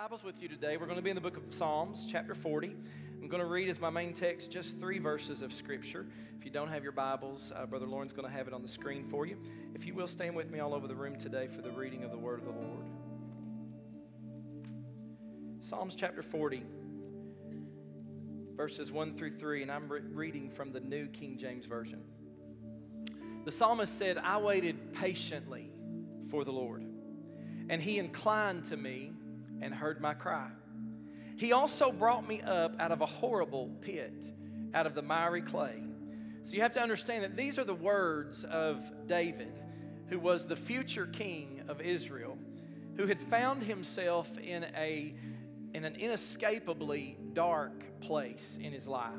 Bibles with you today. We're going to be in the book of Psalms, chapter 40. I'm going to read as my main text just three verses of Scripture. If you don't have your Bibles, uh, Brother Lauren's going to have it on the screen for you. If you will stand with me all over the room today for the reading of the Word of the Lord. Psalms chapter 40, verses 1 through 3, and I'm re- reading from the New King James Version. The psalmist said, I waited patiently for the Lord, and he inclined to me and heard my cry. He also brought me up out of a horrible pit, out of the miry clay. So you have to understand that these are the words of David, who was the future king of Israel, who had found himself in, a, in an inescapably dark place in his life.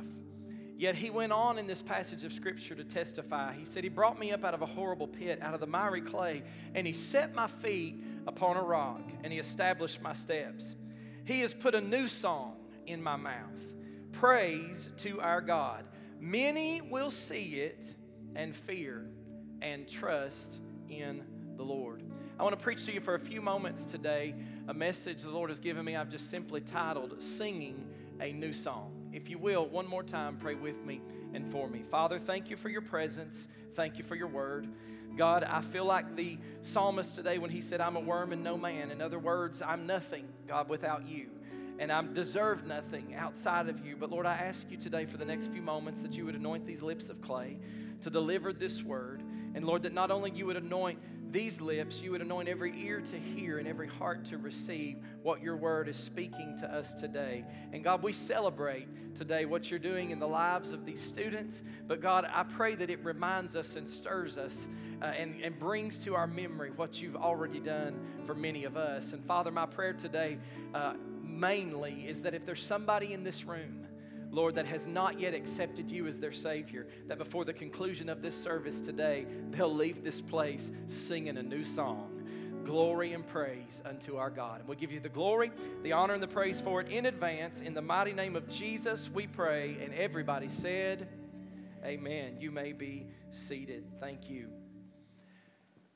Yet he went on in this passage of scripture to testify. He said, He brought me up out of a horrible pit, out of the miry clay, and He set my feet upon a rock, and He established my steps. He has put a new song in my mouth praise to our God. Many will see it and fear and trust in the Lord. I want to preach to you for a few moments today a message the Lord has given me. I've just simply titled Singing a New Song. If you will, one more time, pray with me and for me. Father, thank you for your presence. Thank you for your word. God, I feel like the psalmist today when he said, I'm a worm and no man. In other words, I'm nothing, God, without you. And I deserve nothing outside of you. But Lord, I ask you today for the next few moments that you would anoint these lips of clay to deliver this word. And Lord, that not only you would anoint these lips, you would anoint every ear to hear and every heart to receive what your word is speaking to us today. And God, we celebrate today what you're doing in the lives of these students. But God, I pray that it reminds us and stirs us uh, and, and brings to our memory what you've already done for many of us. And Father, my prayer today uh, mainly is that if there's somebody in this room, Lord, that has not yet accepted you as their Savior, that before the conclusion of this service today, they'll leave this place singing a new song. Glory and praise unto our God. And we give you the glory, the honor, and the praise for it in advance. In the mighty name of Jesus, we pray. And everybody said, Amen. You may be seated. Thank you.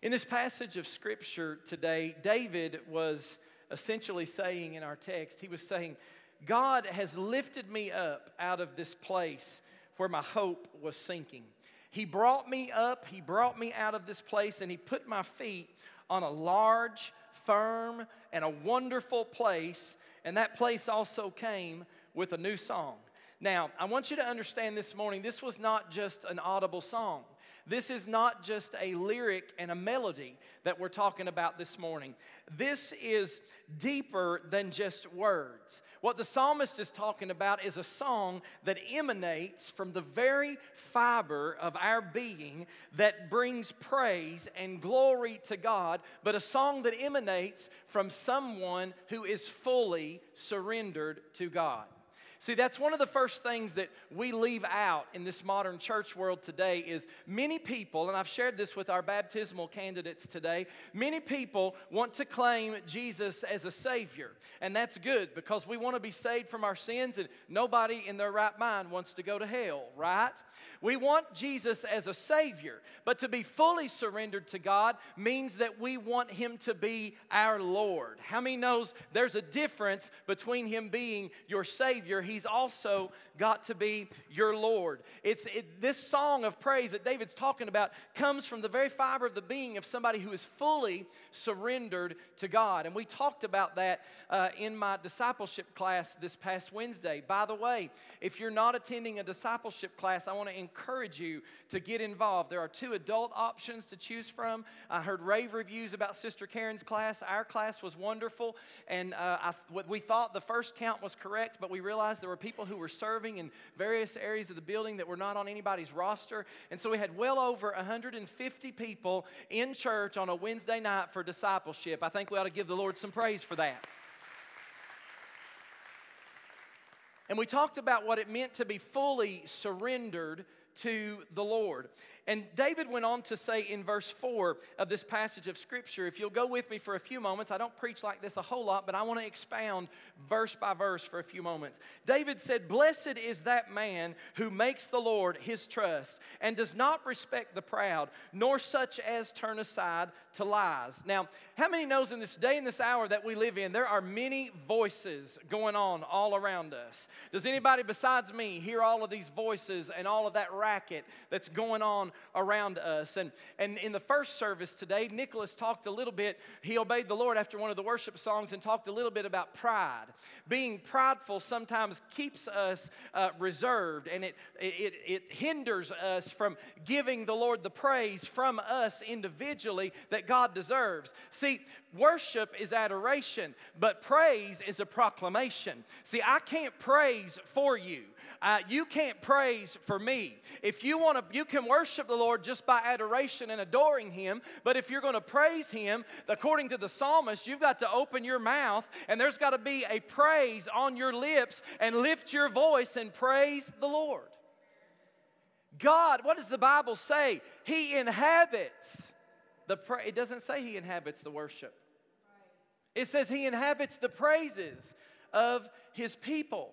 In this passage of Scripture today, David was essentially saying in our text, he was saying, God has lifted me up out of this place where my hope was sinking. He brought me up, He brought me out of this place, and He put my feet on a large, firm, and a wonderful place. And that place also came with a new song. Now, I want you to understand this morning, this was not just an audible song. This is not just a lyric and a melody that we're talking about this morning. This is deeper than just words. What the psalmist is talking about is a song that emanates from the very fiber of our being that brings praise and glory to God, but a song that emanates from someone who is fully surrendered to God. See, that's one of the first things that we leave out in this modern church world today is many people, and I've shared this with our baptismal candidates today, many people want to claim Jesus as a Savior. And that's good because we want to be saved from our sins, and nobody in their right mind wants to go to hell, right? We want Jesus as a Savior, but to be fully surrendered to God means that we want Him to be our Lord. How many knows there's a difference between Him being your Savior? He's also got to be your Lord. It's it, this song of praise that David's talking about comes from the very fiber of the being of somebody who is fully surrendered to God. And we talked about that uh, in my discipleship class this past Wednesday. By the way, if you're not attending a discipleship class, I want to encourage you to get involved. There are two adult options to choose from. I heard rave reviews about Sister Karen's class. Our class was wonderful, and uh, I, we thought the first count was correct, but we realized there were people who were serving in various areas of the building that were not on anybody's roster. And so we had well over 150 people in church on a Wednesday night for discipleship. I think we ought to give the Lord some praise for that. And we talked about what it meant to be fully surrendered to the Lord. And David went on to say in verse 4 of this passage of Scripture, if you'll go with me for a few moments, I don't preach like this a whole lot, but I want to expound verse by verse for a few moments. David said, Blessed is that man who makes the Lord his trust and does not respect the proud, nor such as turn aside to lies. Now, how many knows in this day and this hour that we live in, there are many voices going on all around us? Does anybody besides me hear all of these voices and all of that racket that's going on around us. And, and in the first service today, Nicholas talked a little bit, he obeyed the Lord after one of the worship songs and talked a little bit about pride. Being prideful sometimes keeps us uh, reserved and it, it, it hinders us from giving the Lord the praise from us individually that God deserves. See, worship is adoration, but praise is a proclamation. See, I can't praise for you. Uh, you can't praise for me. If you want to, you can worship the Lord just by adoration and adoring Him. But if you're going to praise Him, according to the psalmist, you've got to open your mouth and there's got to be a praise on your lips and lift your voice and praise the Lord. God, what does the Bible say? He inhabits the pra- it doesn't say he inhabits the worship. It says he inhabits the praises of his people.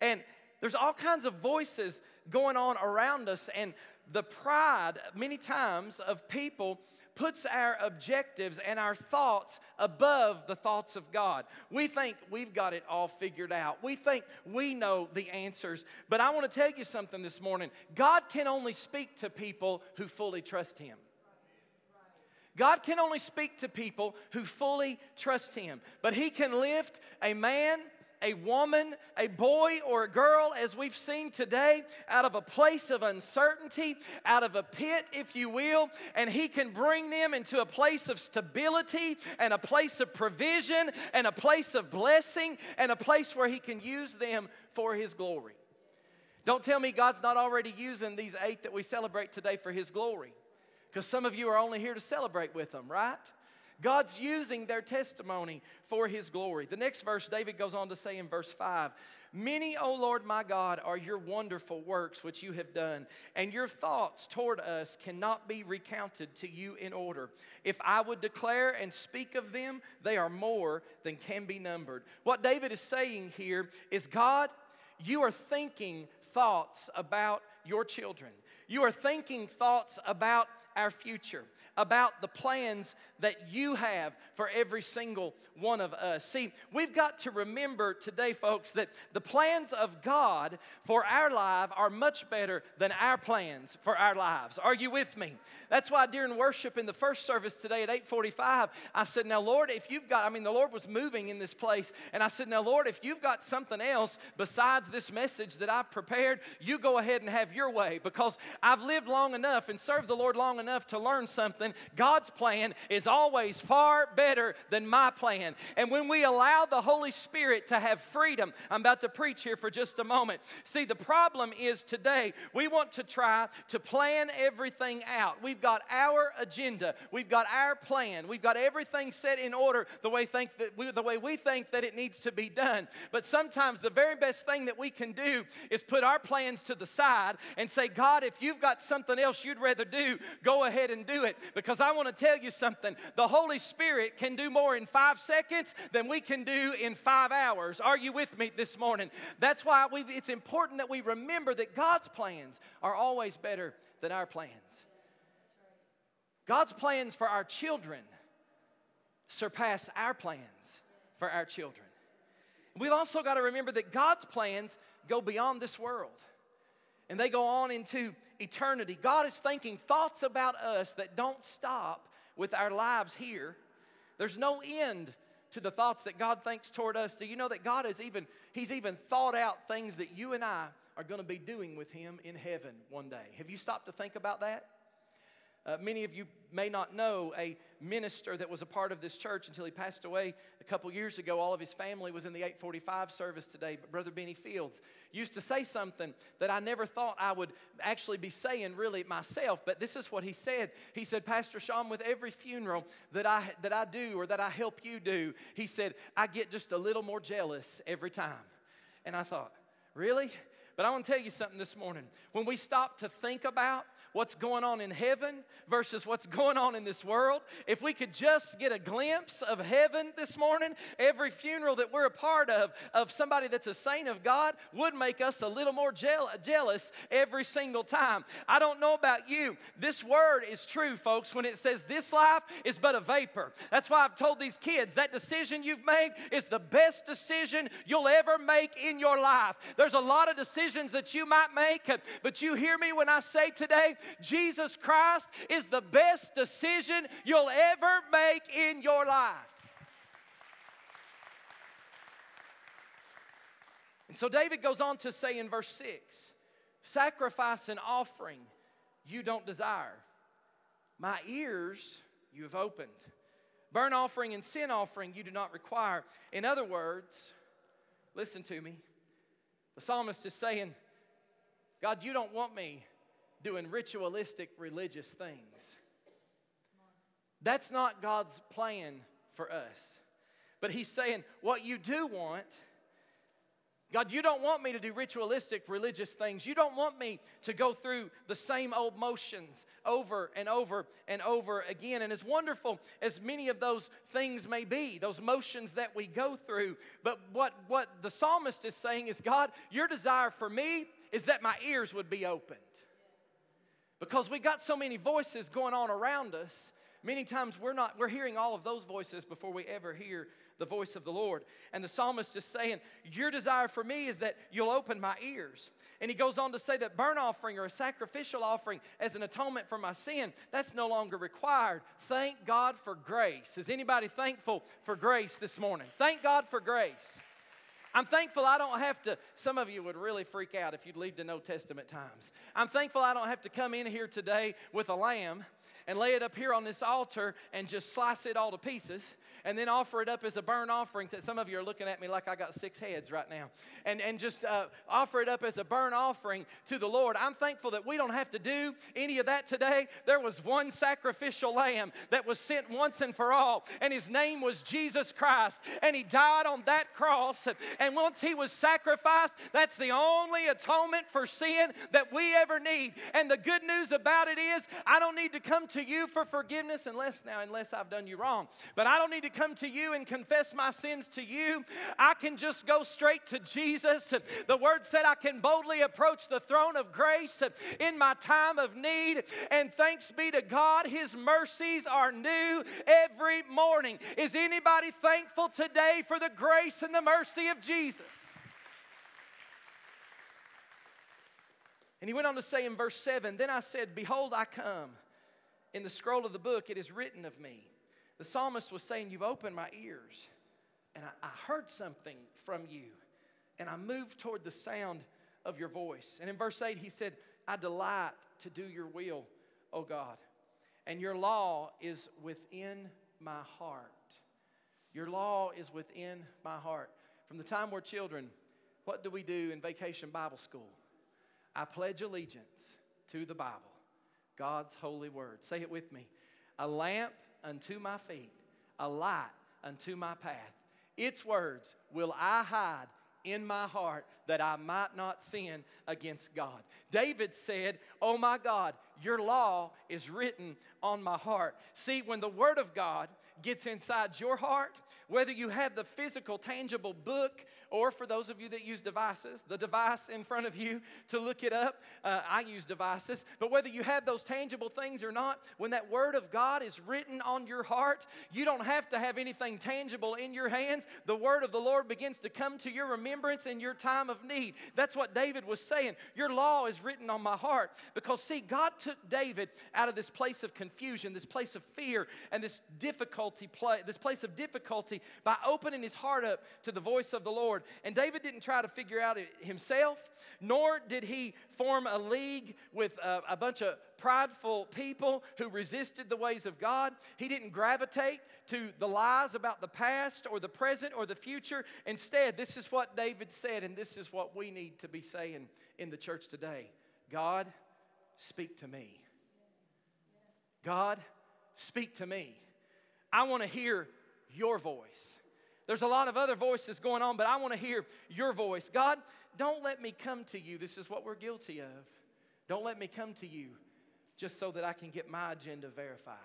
And there's all kinds of voices going on around us, and the pride, many times, of people puts our objectives and our thoughts above the thoughts of God. We think we've got it all figured out. We think we know the answers. But I want to tell you something this morning God can only speak to people who fully trust Him. God can only speak to people who fully trust Him, but He can lift a man a woman, a boy, or a girl, as we've seen today, out of a place of uncertainty, out of a pit, if you will, and He can bring them into a place of stability and a place of provision and a place of blessing and a place where He can use them for His glory. Don't tell me God's not already using these eight that we celebrate today for His glory, because some of you are only here to celebrate with them, right? God's using their testimony for his glory. The next verse, David goes on to say in verse 5 Many, O Lord my God, are your wonderful works which you have done, and your thoughts toward us cannot be recounted to you in order. If I would declare and speak of them, they are more than can be numbered. What David is saying here is God, you are thinking thoughts about your children. You are thinking thoughts about our future about the plans that you have for every single one of us. See, we've got to remember today, folks, that the plans of God for our life are much better than our plans for our lives. Are you with me? That's why during worship in the first service today at 8:45, I said, "Now, Lord, if you've got, I mean, the Lord was moving in this place, and I said, "Now, Lord, if you've got something else besides this message that I've prepared, you go ahead and have your way because I've lived long enough and served the Lord long enough to learn something. God's plan is always far better than my plan. And when we allow the Holy Spirit to have freedom, I'm about to preach here for just a moment. See, the problem is today we want to try to plan everything out. We've got our agenda, we've got our plan, we've got everything set in order the way, think that we, the way we think that it needs to be done. But sometimes the very best thing that we can do is put our plans to the side and say, God, if you've got something else you'd rather do, go ahead and do it. Because I want to tell you something the Holy Spirit can do more in five seconds than we can do in five hours. Are you with me this morning? That's why it's important that we remember that God's plans are always better than our plans. God's plans for our children surpass our plans for our children. We've also got to remember that God's plans go beyond this world and they go on into eternity. God is thinking thoughts about us that don't stop with our lives here. There's no end to the thoughts that God thinks toward us. Do you know that God has even He's even thought out things that you and I are going to be doing with Him in heaven one day? Have you stopped to think about that? Uh, many of you may not know a minister that was a part of this church until he passed away a couple years ago. All of his family was in the 845 service today. But Brother Benny Fields used to say something that I never thought I would actually be saying really myself, but this is what he said. He said, Pastor Sean, with every funeral that I, that I do or that I help you do, he said, I get just a little more jealous every time. And I thought, really? But I want to tell you something this morning. When we stop to think about what's going on in heaven versus what's going on in this world, if we could just get a glimpse of heaven this morning, every funeral that we're a part of, of somebody that's a saint of God, would make us a little more jealous every single time. I don't know about you. This word is true, folks, when it says this life is but a vapor. That's why I've told these kids that decision you've made is the best decision you'll ever make in your life. There's a lot of decisions that you might make, but you hear me when I say today, Jesus Christ is the best decision you'll ever make in your life. And so David goes on to say in verse 6 sacrifice and offering you don't desire. My ears you have opened. Burnt offering and sin offering you do not require. In other words, listen to me. The psalmist is saying, God, you don't want me doing ritualistic religious things. That's not God's plan for us. But He's saying, what you do want God, you don't want me to do ritualistic religious things. You don't want me to go through the same old motions over and over and over again. And as wonderful as many of those things may be, those motions that we go through, but what, what the psalmist is saying is, God, your desire for me is that my ears would be opened. Because we got so many voices going on around us, many times we're not, we're hearing all of those voices before we ever hear the voice of the Lord. And the psalmist is saying, Your desire for me is that you'll open my ears. And he goes on to say that burnt offering or a sacrificial offering as an atonement for my sin, that's no longer required. Thank God for grace. Is anybody thankful for grace this morning? Thank God for grace. I'm thankful I don't have to, some of you would really freak out if you'd leave the New Testament times. I'm thankful I don't have to come in here today with a lamb and lay it up here on this altar and just slice it all to pieces and then offer it up as a burnt offering. To, some of you are looking at me like I got six heads right now. And, and just uh, offer it up as a burnt offering to the Lord. I'm thankful that we don't have to do any of that today. There was one sacrificial lamb that was sent once and for all, and his name was Jesus Christ. And he died on that cross. And once he was sacrificed, that's the only atonement for sin that we ever need. And the good news about it is, I don't need to come to you for forgiveness unless now, unless I've done you wrong. But I don't need to come to you and confess my sins to you. I can just go straight to Jesus. The word said I can boldly approach the throne of grace in my time of need. And thanks be to God, His mercies are new every morning. Is anybody thankful today for the grace and the mercy of Jesus? And he went on to say in verse 7 Then I said, Behold, I come. In the scroll of the book, it is written of me. The psalmist was saying, You've opened my ears, and I, I heard something from you, and I moved toward the sound of your voice. And in verse 8, he said, I delight to do your will, O God, and your law is within my heart. Your law is within my heart. From the time we're children, what do we do in vacation Bible school? I pledge allegiance to the Bible, God's holy word. Say it with me. A lamp unto my feet, a light unto my path. Its words will I hide in my heart that I might not sin against God. David said, Oh my God, your law is written on my heart. See, when the Word of God gets inside your heart, whether you have the physical, tangible book or for those of you that use devices, the device in front of you to look it up. Uh, I use devices. But whether you have those tangible things or not, when that Word of God is written on your heart, you don't have to have anything tangible in your hands. The Word of the Lord begins to come to your remembrance in your time of need. That's what David was saying. Your law is written on my heart. Because, see, God took David out of this place of confusion, this place of fear, and this difficulty, this place of difficulty by opening his heart up to the voice of the Lord. And David didn't try to figure out it himself, nor did he form a league with a, a bunch of prideful people who resisted the ways of God. He didn't gravitate to the lies about the past or the present or the future. Instead, this is what David said, and this is what we need to be saying in the church today God, speak to me. God, speak to me. I want to hear your voice. There's a lot of other voices going on, but I want to hear your voice. God, don't let me come to you. This is what we're guilty of. Don't let me come to you just so that I can get my agenda verified.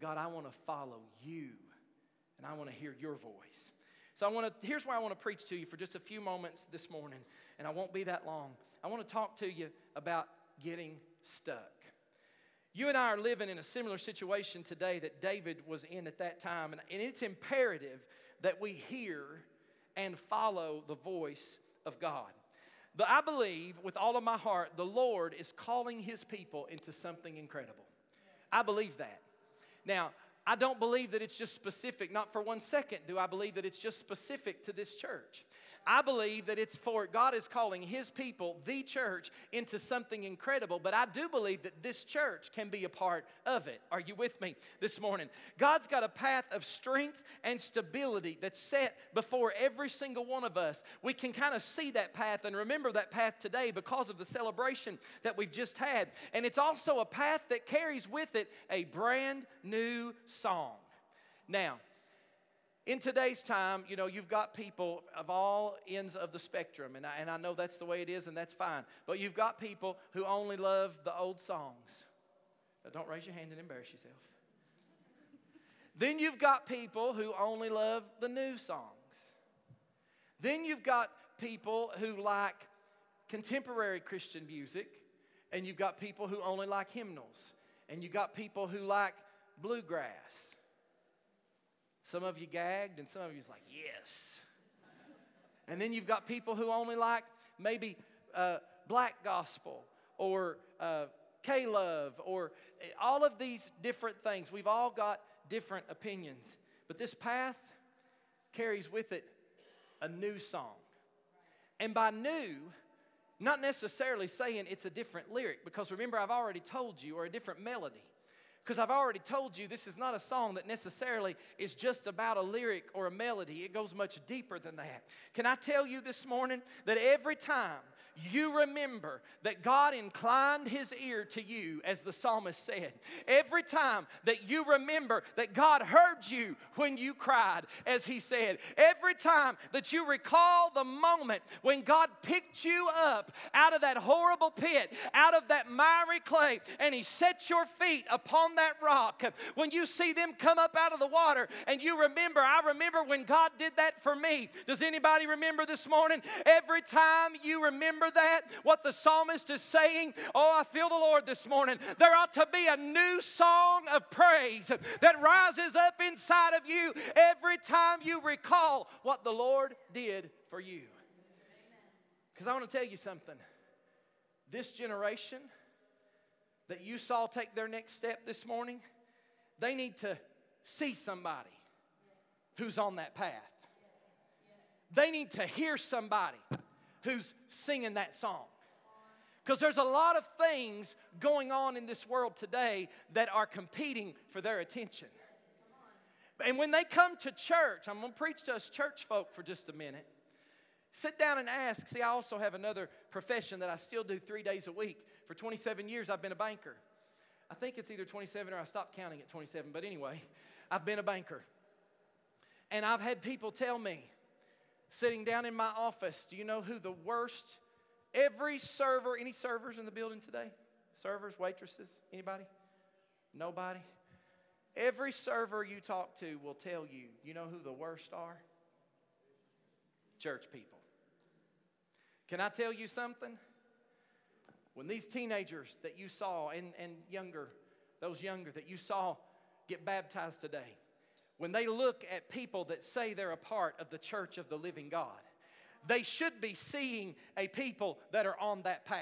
God, I want to follow you and I want to hear your voice. So I want to here's where I want to preach to you for just a few moments this morning and I won't be that long. I want to talk to you about getting stuck. You and I are living in a similar situation today that David was in at that time, and, it's imperative that we hear and follow the voice of God. But I believe with all of my heart, the Lord is calling his people into something incredible. I believe that. Now, I don't believe that it's just specific, not for one second do I believe that it's just specific to this church. I believe that it's for God is calling His people, the church, into something incredible, but I do believe that this church can be a part of it. Are you with me this morning? God's got a path of strength and stability that's set before every single one of us. We can kind of see that path and remember that path today because of the celebration that we've just had. And it's also a path that carries with it a brand new song. Now, in today's time, you know, you've got people of all ends of the spectrum, and I, and I know that's the way it is, and that's fine. But you've got people who only love the old songs. Now, don't raise your hand and embarrass yourself. then you've got people who only love the new songs. Then you've got people who like contemporary Christian music, and you've got people who only like hymnals, and you've got people who like bluegrass some of you gagged, and some of you's like, yes. And then you've got people who only like maybe uh, black gospel or uh, K love or eh, all of these different things. We've all got different opinions. But this path carries with it a new song. And by new, not necessarily saying it's a different lyric, because remember, I've already told you, or a different melody. Because I've already told you this is not a song that necessarily is just about a lyric or a melody. It goes much deeper than that. Can I tell you this morning that every time you remember that God inclined his ear to you, as the psalmist said. Every time that you remember that God heard you when you cried, as he said. Every time that you recall the moment when God picked you up out of that horrible pit, out of that miry clay, and he set your feet upon that rock. When you see them come up out of the water and you remember, I remember when God did that for me. Does anybody remember this morning? Every time you remember that? What the psalmist is saying? Oh, I feel the Lord this morning. There ought to be a new song of praise that rises up inside of you every time you recall what the Lord did for you. Because I want to tell you something. This generation that you saw take their next step this morning, they need to see somebody who's on that path. They need to hear somebody who's singing that song. Because there's a lot of things going on in this world today that are competing for their attention. And when they come to church, I'm going to preach to us church folk for just a minute. Sit down and ask. See, I also have another profession that I still do three days a week. For 27 years, I've been a banker. I think it's either 27 or I stopped counting at 27, but anyway, I've been a banker. And I've had people tell me, sitting down in my office, do you know who the worst, every server, any servers in the building today? Servers, waitresses, anybody? Nobody? Every server you talk to will tell you, you know who the worst are? Church people. Can I tell you something? When these teenagers that you saw and, and younger, those younger that you saw get baptized today, when they look at people that say they're a part of the church of the living God, they should be seeing a people that are on that path.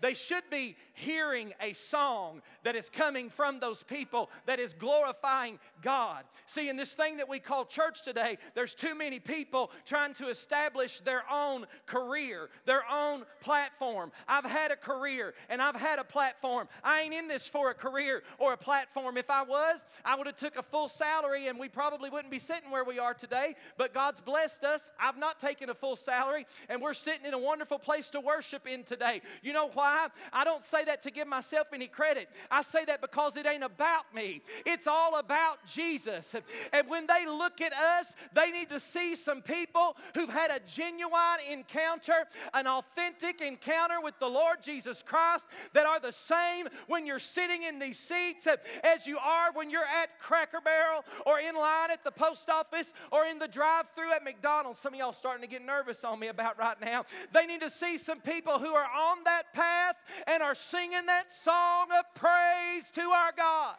They should be hearing a song that is coming from those people that is glorifying God. See, in this thing that we call church today, there's too many people trying to establish their own career, their own platform. I've had a career and I've had a platform. I ain't in this for a career or a platform. If I was, I would have took a full salary and we probably wouldn't be sitting where we are today. But God's blessed us. I've not taken a full salary and we're sitting in a wonderful place to worship in today. You know why? I don't say that to give myself any credit. I say that because it ain't about me. It's all about Jesus. And when they look at us, they need to see some people who've had a genuine encounter, an authentic encounter with the Lord Jesus Christ that are the same when you're sitting in these seats as you are when you're at Cracker Barrel or in line at the post office or in the drive through at McDonald's. Some of y'all starting to get nervous on me about right now. They need to see some people who are on that path and are singing that song of praise to our God.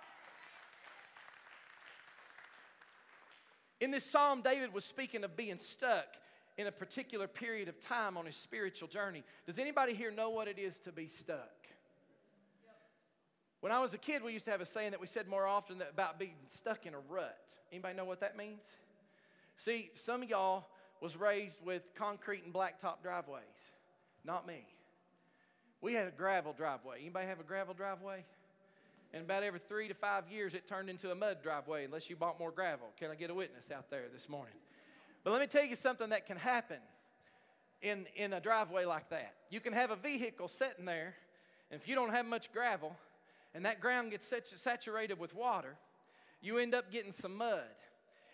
In this psalm, David was speaking of being stuck in a particular period of time on his spiritual journey. Does anybody here know what it is to be stuck? When I was a kid, we used to have a saying that we said more often about being stuck in a rut. Anybody know what that means? See, some of y'all was raised with concrete and blacktop driveways. Not me. We had a gravel driveway. Anybody have a gravel driveway? And about every three to five years, it turned into a mud driveway unless you bought more gravel. Can I get a witness out there this morning? But let me tell you something that can happen in, in a driveway like that. You can have a vehicle sitting there, and if you don't have much gravel, and that ground gets saturated with water, you end up getting some mud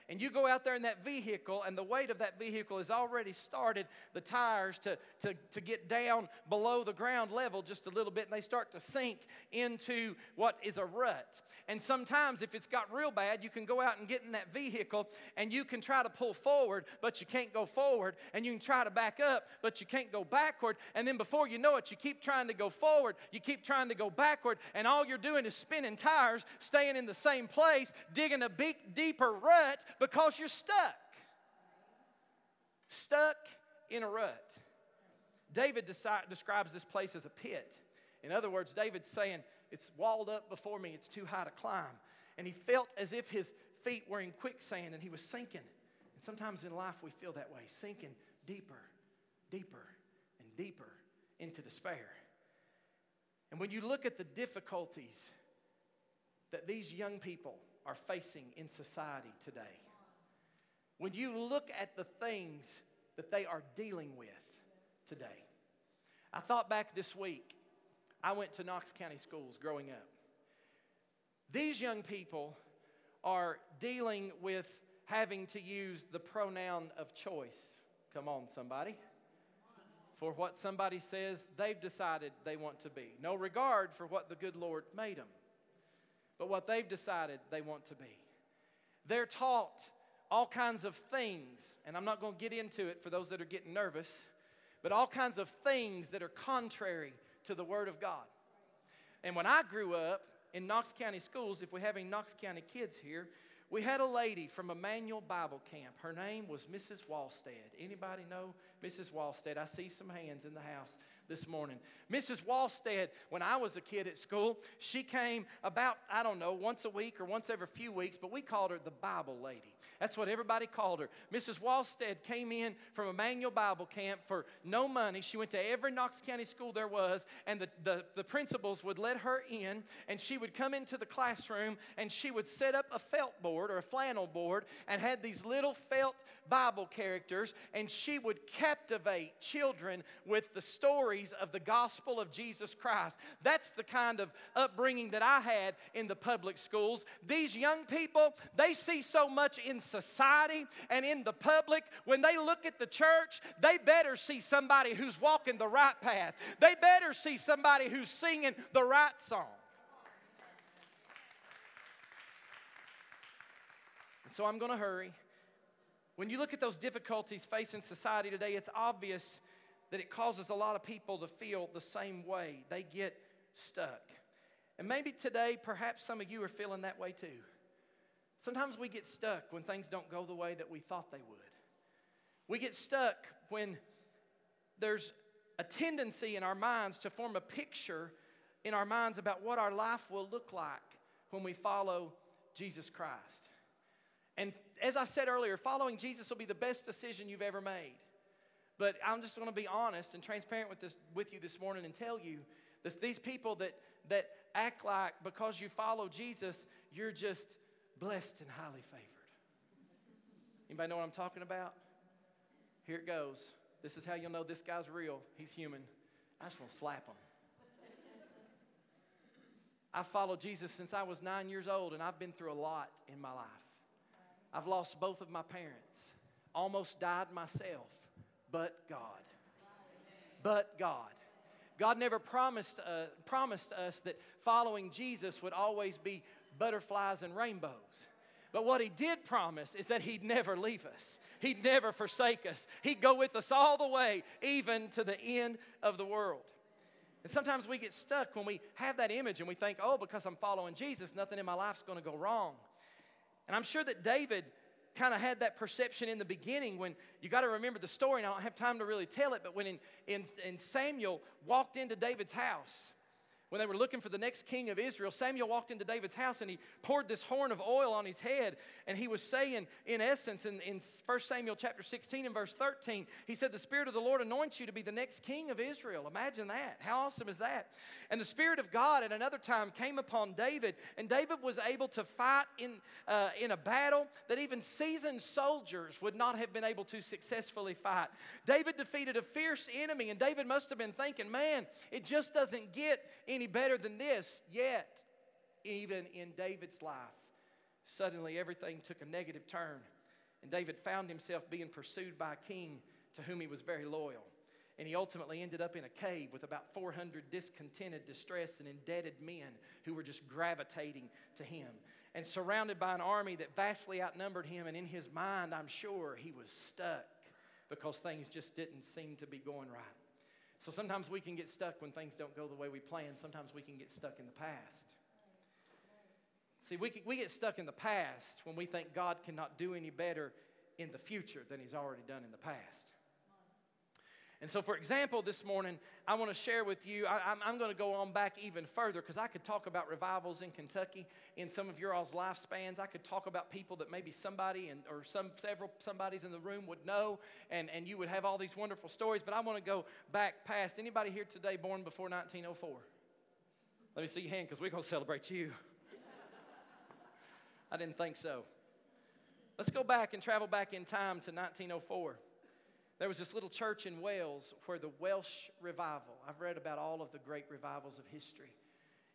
and you go out there in that vehicle, and the weight of that vehicle has already started the tires to, to, to get down below the ground level just a little bit, and they start to sink into what is a rut. And sometimes, if it's got real bad, you can go out and get in that vehicle and you can try to pull forward, but you can't go forward. And you can try to back up, but you can't go backward. And then before you know it, you keep trying to go forward, you keep trying to go backward, and all you're doing is spinning tires, staying in the same place, digging a big, deeper rut because you're stuck. Stuck in a rut. David describes this place as a pit. In other words, David's saying, It's walled up before me, it's too high to climb. And he felt as if his feet were in quicksand and he was sinking. And sometimes in life we feel that way, sinking deeper, deeper, and deeper into despair. And when you look at the difficulties that these young people are facing in society today, when you look at the things that they are dealing with today. I thought back this week, I went to Knox County schools growing up. These young people are dealing with having to use the pronoun of choice. Come on, somebody. For what somebody says they've decided they want to be. No regard for what the good Lord made them, but what they've decided they want to be. They're taught all kinds of things, and I'm not going to get into it for those that are getting nervous, but all kinds of things that are contrary to the Word of God. And when I grew up in Knox County schools, if we have any Knox County kids here, we had a lady from Emmanuel Bible Camp. Her name was Mrs. Wallstead. Anybody know Mrs. Wallstead? I see some hands in the house this morning. Mrs. Wallstead, when I was a kid at school, she came about, I don't know, once a week or once every few weeks, but we called her the Bible lady. That's what everybody called her. Mrs. Wallstead came in from Emmanuel Bible Camp for no money. She went to every Knox County school there was, and the, the, the principals would let her in, and she would come into the classroom and she would set up a felt board or a flannel board and had these little felt Bible characters, and she would captivate children with the of the gospel of Jesus Christ. That's the kind of upbringing that I had in the public schools. These young people, they see so much in society and in the public. When they look at the church, they better see somebody who's walking the right path. They better see somebody who's singing the right song. And so I'm going to hurry. When you look at those difficulties facing society today, it's obvious that it causes a lot of people to feel the same way. They get stuck. And maybe today, perhaps some of you are feeling that way too. Sometimes we get stuck when things don't go the way that we thought they would. We get stuck when there's a tendency in our minds to form a picture in our minds about what our life will look like when we follow Jesus Christ. And as I said earlier, following Jesus will be the best decision you've ever made. But I'm just going to be honest and transparent with, this, with you this morning and tell you that these people that, that act like because you follow Jesus, you're just blessed and highly favored. Anybody know what I'm talking about? Here it goes. This is how you'll know this guy's real. He's human. I just want to slap him. I've followed Jesus since I was nine years old, and I've been through a lot in my life. I've lost both of my parents, almost died myself, but God. But God. God never promised, uh, promised us that following Jesus would always be butterflies and rainbows. But what He did promise is that He'd never leave us, He'd never forsake us. He'd go with us all the way, even to the end of the world. And sometimes we get stuck when we have that image and we think, oh, because I'm following Jesus, nothing in my life's going to go wrong. And I'm sure that David kind of had that perception in the beginning when you got to remember the story, and I don't have time to really tell it, but when in, in, in Samuel walked into David's house, when they were looking for the next king of Israel, Samuel walked into David's house and he poured this horn of oil on his head. And he was saying, in essence, in, in 1 Samuel chapter 16 and verse 13, he said, The Spirit of the Lord anoints you to be the next king of Israel. Imagine that. How awesome is that? And the Spirit of God at another time came upon David, and David was able to fight in, uh, in a battle that even seasoned soldiers would not have been able to successfully fight. David defeated a fierce enemy, and David must have been thinking, Man, it just doesn't get any better than this. Yet, even in David's life, suddenly everything took a negative turn, and David found himself being pursued by a king to whom he was very loyal. And he ultimately ended up in a cave with about 400 discontented, distressed, and indebted men who were just gravitating to him. And surrounded by an army that vastly outnumbered him. And in his mind, I'm sure he was stuck because things just didn't seem to be going right. So sometimes we can get stuck when things don't go the way we plan. Sometimes we can get stuck in the past. See, we, we get stuck in the past when we think God cannot do any better in the future than He's already done in the past. And so, for example, this morning, I want to share with you, I, am going to go on back even further because I could talk about revivals in Kentucky in some of your all's lifespans. I could talk about people that maybe somebody and, or some several somebody's in the room would know, and, and you would have all these wonderful stories. But I want to go back past. Anybody here today born before 1904? Let me see your hand because we're going to celebrate you. I didn't think so. Let's go back and travel back in time to 1904. There was this little church in Wales where the Welsh revival, I've read about all of the great revivals of history,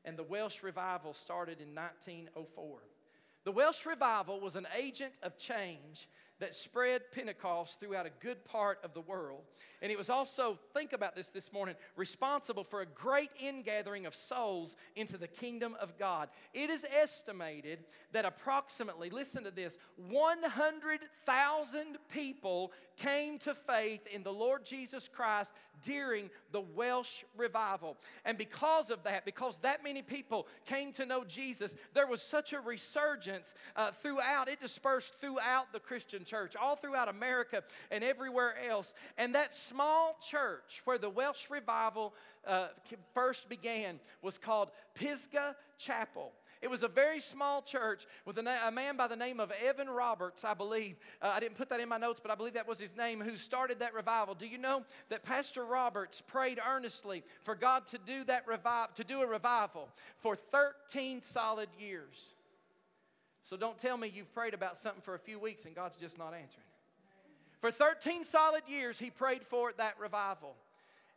and the Welsh revival started in 1904. The Welsh revival was an agent of change that spread Pentecost throughout a good part of the world. And it was also, think about this this morning, responsible for a great ingathering of souls into the kingdom of God. It is estimated that approximately, listen to this, 100,000 people came to faith in the Lord Jesus Christ during the Welsh revival. And because of that, because that many people came to know Jesus, there was such a resurgence uh, throughout, it dispersed throughout the Christian church, all throughout America and everywhere else. And that small church where the Welsh revival uh, first began was called Pisgah Chapel. It was a very small church with a, na- a man by the name of Evan Roberts, I believe. Uh, I didn't put that in my notes, but I believe that was his name, who started that revival. Do you know that Pastor Roberts prayed earnestly for God to do that revival, to do a revival for 13 solid years? So don't tell me you've prayed about something for a few weeks and God's just not answering. For 13 solid years, he prayed for that revival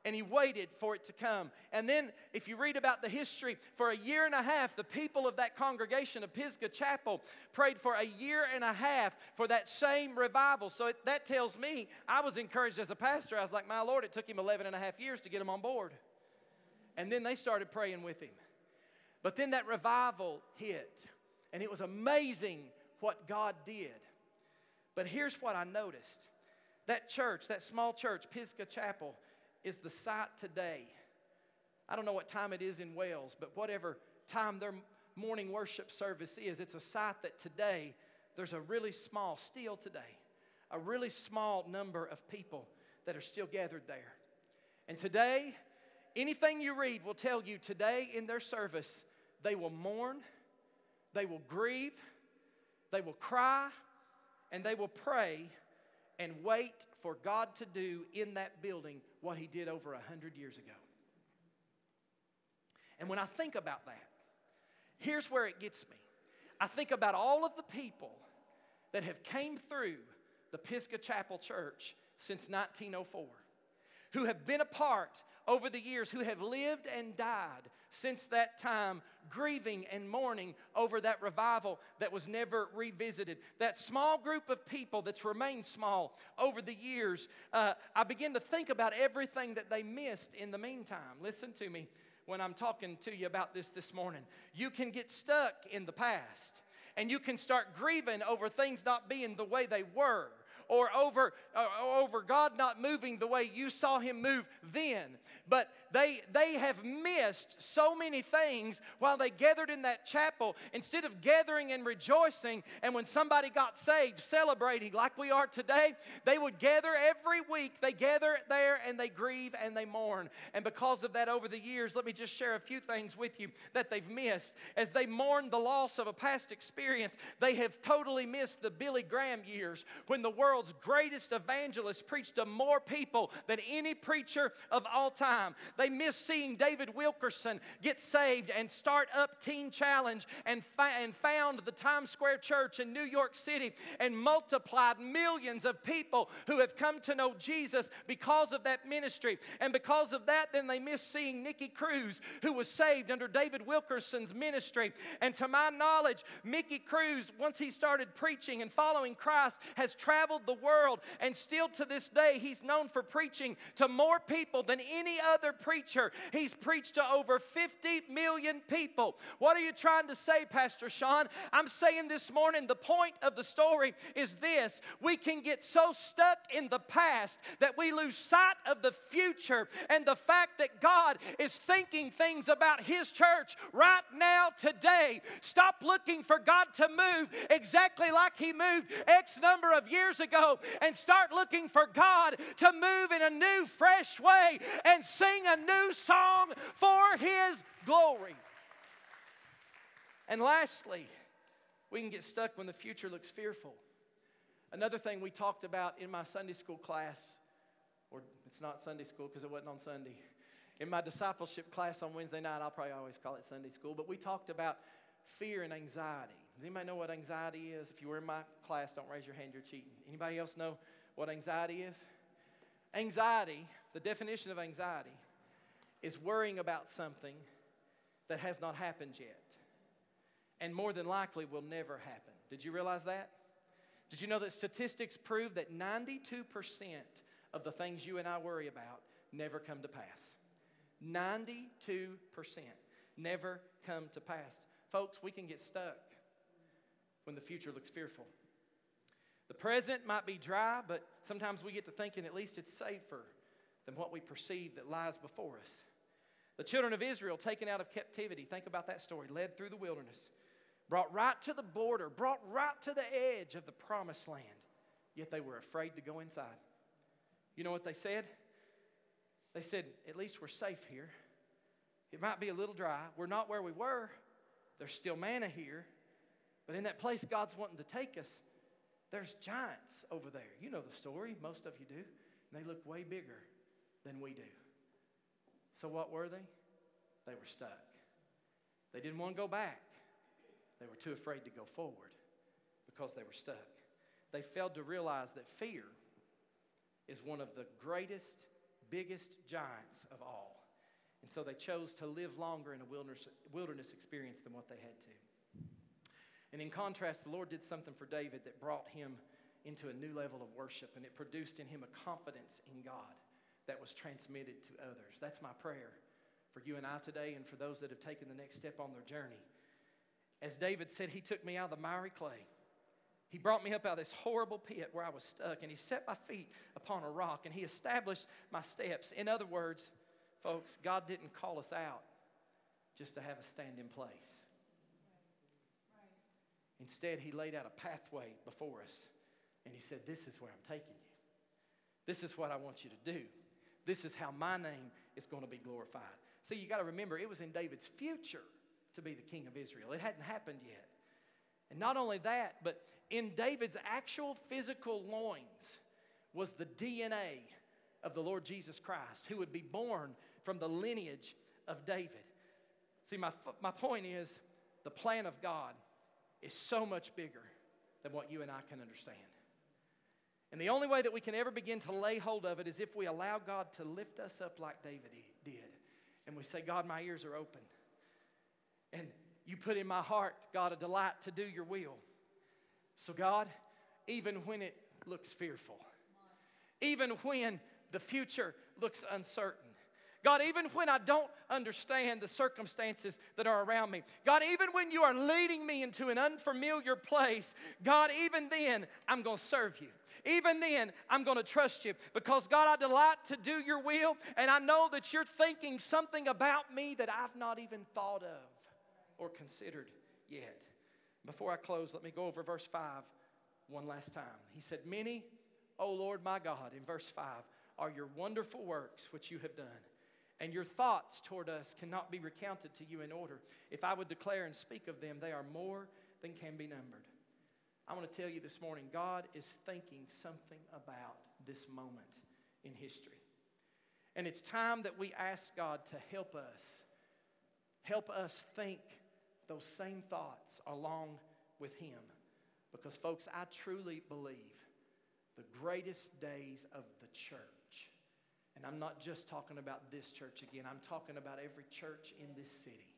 and he waited for it to come. And then, if you read about the history, for a year and a half, the people of that congregation of Pisgah Chapel prayed for a year and a half for that same revival. So it, that tells me I was encouraged as a pastor. I was like, my Lord, it took him 11 and a half years to get him on board. And then they started praying with him. But then that revival hit, and it was amazing what God did. But here's what I noticed that church, that small church, Pisgah Chapel, is the site today. I don't know what time it is in Wales, but whatever time their morning worship service is, it's a site that today there's a really small, still today, a really small number of people that are still gathered there. And today, anything you read will tell you today in their service, they will mourn, they will grieve, they will cry, and they will pray and wait for God to do in that building what He did over a hundred years ago. And when I think about that, here's where it gets me. I think about all of the people that have came through the Pisgah Chapel Church since 1904, who have been a part over the years who have lived and died since that time, grieving and mourning over that revival that was never revisited. That small group of people that's remained small over the years, uh, I begin to think about everything that they missed in the meantime. Listen to me when I'm talking to you about this this morning. You can get stuck in the past and you can start grieving over things not being the way they were or over, uh, over God not moving the way you saw Him move then. But they, they have missed so many things while they gathered in that chapel. Instead of gathering and rejoicing, and when somebody got saved, celebrating like we are today, they would gather every week. They gather there and they grieve and they mourn. And because of that, over the years, let me just share a few things with you that they've missed. As they mourn the loss of a past experience, they have totally missed the Billy Graham years when the world's greatest evangelist preached to more people than any preacher of all time. They missed seeing David Wilkerson get saved and start up Teen Challenge and, fa- and found the Times Square Church in New York City and multiplied millions of people who have come to know Jesus because of that ministry. And because of that, then they miss seeing Nicky Cruz, who was saved under David Wilkerson's ministry. And to my knowledge, Nicky Cruz, once he started preaching and following Christ, has traveled the world. And still to this day, he's known for preaching to more people than any other preacher preacher. He's preached to over 50 million people. What are you trying to say, Pastor Sean? I'm saying this morning the point of the story is this we can get so stuck in the past that we lose sight of the future and the fact that God is thinking things about His church right now, today. Stop looking for God to move exactly like He moved X number of years ago and start looking for God to move in a new, fresh way and sing a new song for His glory. And lastly, we can get stuck when the future looks fearful. Another thing we talked about in my Sunday school class, or it's not Sunday school because it wasn't on Sunday. In my discipleship class on Wednesday night, I'll probably always call it Sunday school, but we talked about fear and anxiety. Does anybody know what anxiety is? If you were in my class, don't raise your hand, you're cheating. Anybody else know what anxiety is? Anxiety, the definition of anxiety, is worrying about something that has not happened yet and more than likely will never happen. Did you realize that? Did you know that statistics prove that 92% of the things you and I worry about never come to pass? 92% never come to pass. Folks, we can get stuck when the future looks fearful. The present might be dry, but sometimes we get to thinking at least it's safer than what we perceive that lies before us. The children of Israel taken out of captivity, think about that story, led through the wilderness, brought right to the border, brought right to the edge of the promised land, yet they were afraid to go inside. You know what they said? They said, At least we're safe here. It might be a little dry. We're not where we were. There's still manna here. But in that place God's wanting to take us, there's giants over there. You know the story. Most of you do. And they look way bigger than we do. So, what were they? They were stuck. They didn't want to go back, they were too afraid to go forward because they were stuck. They failed to realize that fear is one of the greatest, biggest giants of all. And so they chose to live longer in a wilderness, wilderness experience than what they had to. And in contrast, the Lord did something for David that brought him into a new level of worship, and it produced in him a confidence in God that was transmitted to others. That's my prayer for you and I today and for those that have taken the next step on their journey. As David said, He took me out of the miry clay. He brought me up out of this horrible pit where I was stuck, and He set my feet upon a rock, and He established my steps. In other words, folks, God didn't call us out just to have us stand in place. Instead, He laid out a pathway before us, and He said, This is where I'm taking you. This is what I want you to do. This is how my name is going to be glorified. See, you got to remember, it was in David's future to be the king of Israel. It hadn't happened yet. And not only that, but in David's actual physical loins was the DNA of the Lord Jesus Christ, who would be born from the lineage of David. See, my, my point is the plan of God is so much bigger than what you and I can understand. And the only way that we can ever begin to lay hold of it is if we allow God to lift us up like David did. and we say, God, my ears are open. And you put in my heart, God, a delight to do your will. So, God, even when it looks fearful, even when the future looks uncertain, God, even when I don't understand the circumstances that are around me, God, even when you are leading me into an unfamiliar place, God, even then, I'm going to serve you. Even then, I'm going to trust you because, God, I delight to do your will, and I know that you're thinking something about me that I've not even thought of or considered yet. Before I close, let me go over verse 5 one last time. He said, Many, O Lord my God, in verse 5, are your wonderful works which you have done and your thoughts toward us cannot be recounted to you in order. If I would declare and speak of them, they are more than can be numbered. I want to tell you this morning God is thinking something about this moment in history. And it's time that we ask God to help us, help us think those same thoughts along with Him. Because, folks, I truly believe the greatest days of the church and I'm not just talking about this church again, I'm talking about every church in this city.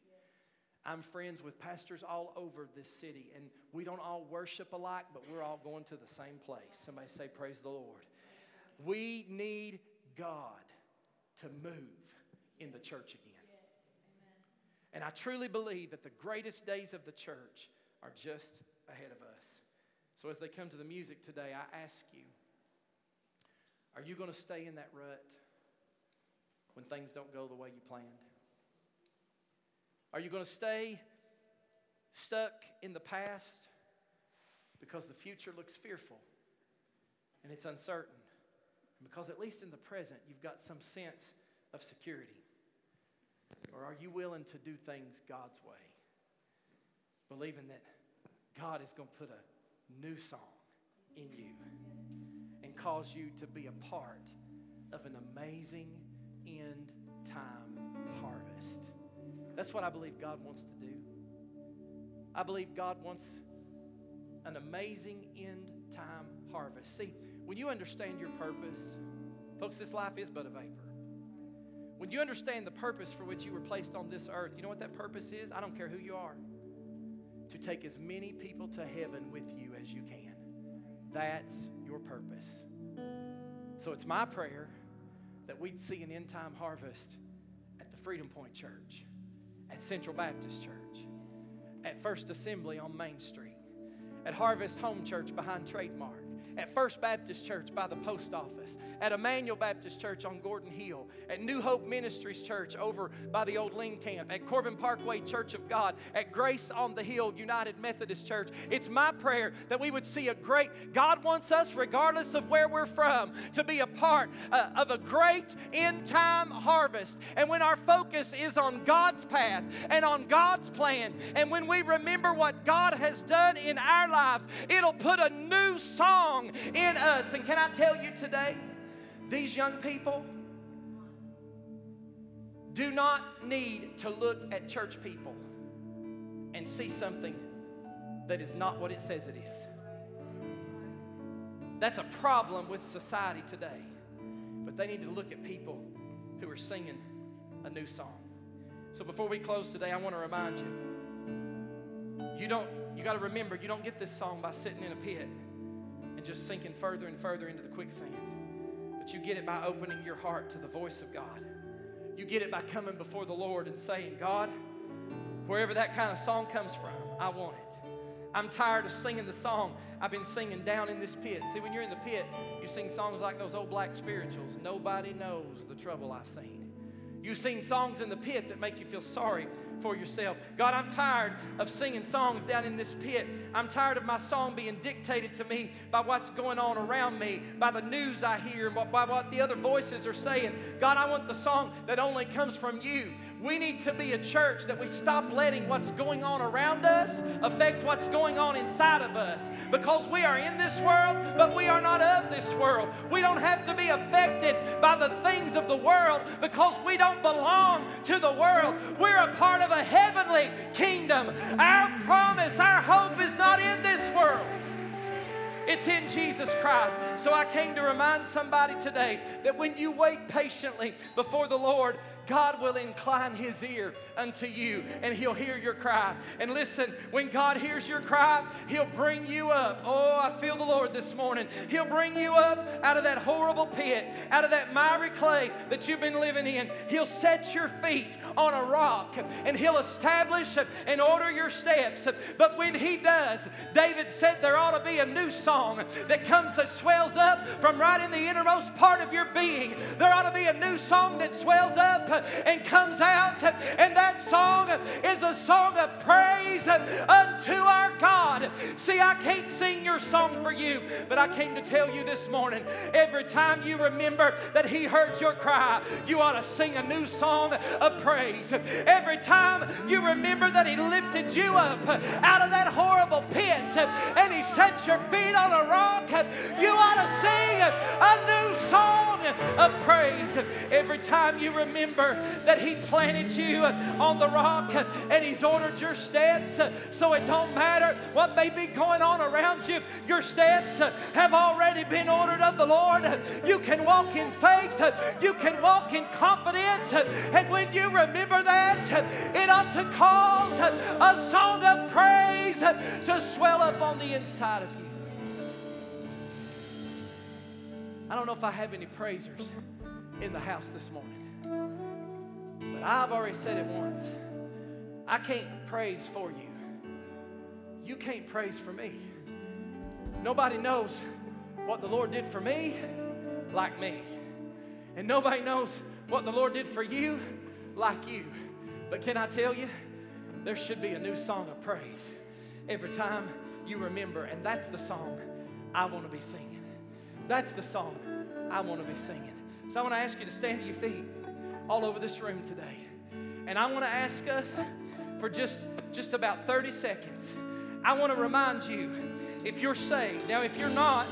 I'm friends with pastors all over this city, and we don't all worship alike, but we're all going to the same place. Somebody say, Praise the Lord. We need God to move in the church again. And I truly believe that the greatest days of the church are just ahead of us. So as they come to the music today, I ask you, are you going to stay in that rut? when things don't go the way you planned? Are you going to stay stuck in the past because the future looks fearful and it's uncertain? And because, at least in the present, you've got some sense of security? Or are you willing to do things God's way, believing that God is going to put a new song in you and cause you to be a part of an amazing end time harvest. That's what I believe God wants to do. I believe God wants an amazing end time harvest. See, when you understand your purpose, folks, this life is but a vapor. When you understand the purpose for which you were placed on this earth, you know what that purpose is? I don't care who you are. To take as many people to heaven with you as you can. That's your purpose. So it's my prayer that we'd see an end time harvest at the Freedom Point Church, at Central Baptist Church, at First Assembly on Main Street, at Harvest Home Church behind Trademark at First Baptist Church by the post office, at Emmanuel Baptist Church on Gordon Hill, at New Hope Ministries Church over by the old Ling Camp, at Corbin Parkway Church of God, at Grace on the Hill United Methodist Church. It's my prayer that we would see a great, God wants us, regardless of where we're from, to be a part uh, of a great end time harvest. And when our focus is on God's path and on God's plan, and when we remember what God has done in our lives, it'll put a new song song in us. And can I tell you today, these young people do not need to look at church people and see something that is not what it says it is. That's a problem with society today. But they need to look at people who are singing a new song. So before we close today, I want to remind you you don't you got to remember you don't get this song by sitting in a pit just sinking further and further into the quicksand. But you get it by opening your heart to the voice of God. You get it by coming before the Lord and saying, God, wherever that kind of song comes from, I want it. I'm tired of singing the song I've been singing down in this pit. See, when you're in the pit, you sing songs like those old black spirituals. Nobody knows the trouble I've seen. You sing songs in the pit that make you feel sorry for yourself. God, I'm tired of singing songs down in this pit. I'm tired of my song being dictated to me by what's going on around me, by the news I hear, by what the other voices are saying. God, I want the song that only comes from you. We need to be a church that we stop letting what's going on around us affect what's going on inside of us because we are in this world, but we are not of this world. We don't have to be affected by the things of the world because we don't belong to the world. We're a part of a heavenly kingdom. Our promise, our hope is not in this world. It's in Jesus Christ. So I came to remind somebody today that when you wait patiently before the Lord, God will incline his ear unto you and he'll hear your cry. And listen, when God hears your cry, he'll bring you up. Oh, I feel the Lord this morning. He'll bring you up out of that horrible pit, out of that miry clay that you've been living in. He'll set your feet on a rock and he'll establish and order your steps. But when he does, David said there ought to be a new song that comes that swells up from right in the innermost part of your being. There ought to be a new song that swells up and comes out, and that song is a song of praise unto our God. See, I can't sing your song for you, but I came to tell you this morning every time you remember that He heard your cry, you ought to sing a new song of praise. Every time you remember that He lifted you up out of that horrible pit and He set your feet on a rock, you ought to sing a new song of praise. Every time you remember that He planted you on the rock and He's ordered your steps, so it don't matter what may be going on around you, your steps have already been ordered of the Lord. You can walk in faith, you can walk in confidence, and when you remember that, it ought to cause a song of praise to swell up on the inside of you. I don't know if I have any praisers in the house this morning, but I've already said it once. I can't praise for you. You can't praise for me. Nobody knows what the Lord did for me like me. And nobody knows what the Lord did for you like you. But can I tell you, there should be a new song of praise every time you remember. And that's the song I want to be singing. That's the song I want to be singing. So I want to ask you to stand to your feet all over this room today. And I want to ask us for just, just about 30 seconds. I want to remind you if you're saved. Now, if you're not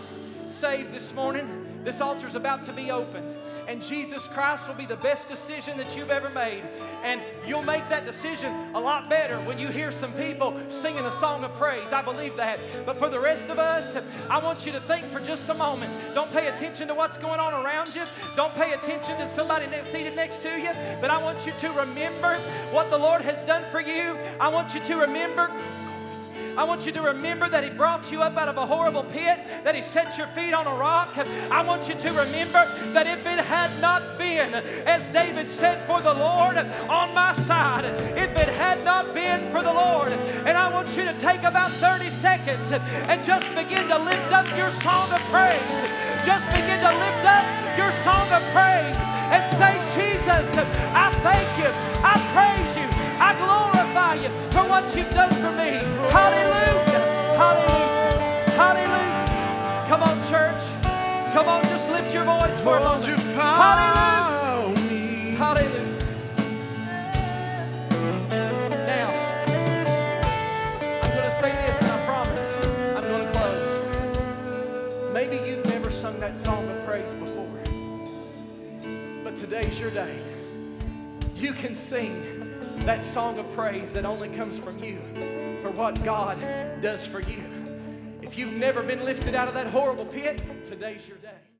saved this morning, this altar's about to be opened and Jesus Christ will be the best decision that you've ever made. And you'll make that decision a lot better when you hear some people singing a song of praise. I believe that. But for the rest of us, I want you to think for just a moment. Don't pay attention to what's going on around you. Don't pay attention to somebody seated next to you. But I want you to remember what the Lord has done for you. I want you to remember I want you to remember that He brought you up out of a horrible pit, that He set your feet on a rock. I want you to remember that if it had not been, as David said, for the Lord on my side, if it had not been for the Lord, and I want you to take about 30 seconds and just begin to lift up your song of praise. Just begin to lift up your song of praise and say, Jesus, I thank you. I praise you. I glorify you for what you've done. Hallelujah. Hallelujah. Hallelujah. Come on, church. Come on, just lift your voice for a moment. Hallelujah. Hallelujah. Now, I'm going to say this, and I promise I'm going to close. Maybe you've never sung that song of praise before, but today's your day. You can sing that song of praise that only comes from you for what God does for you. If you've never been lifted out of that horrible pit, today's your day.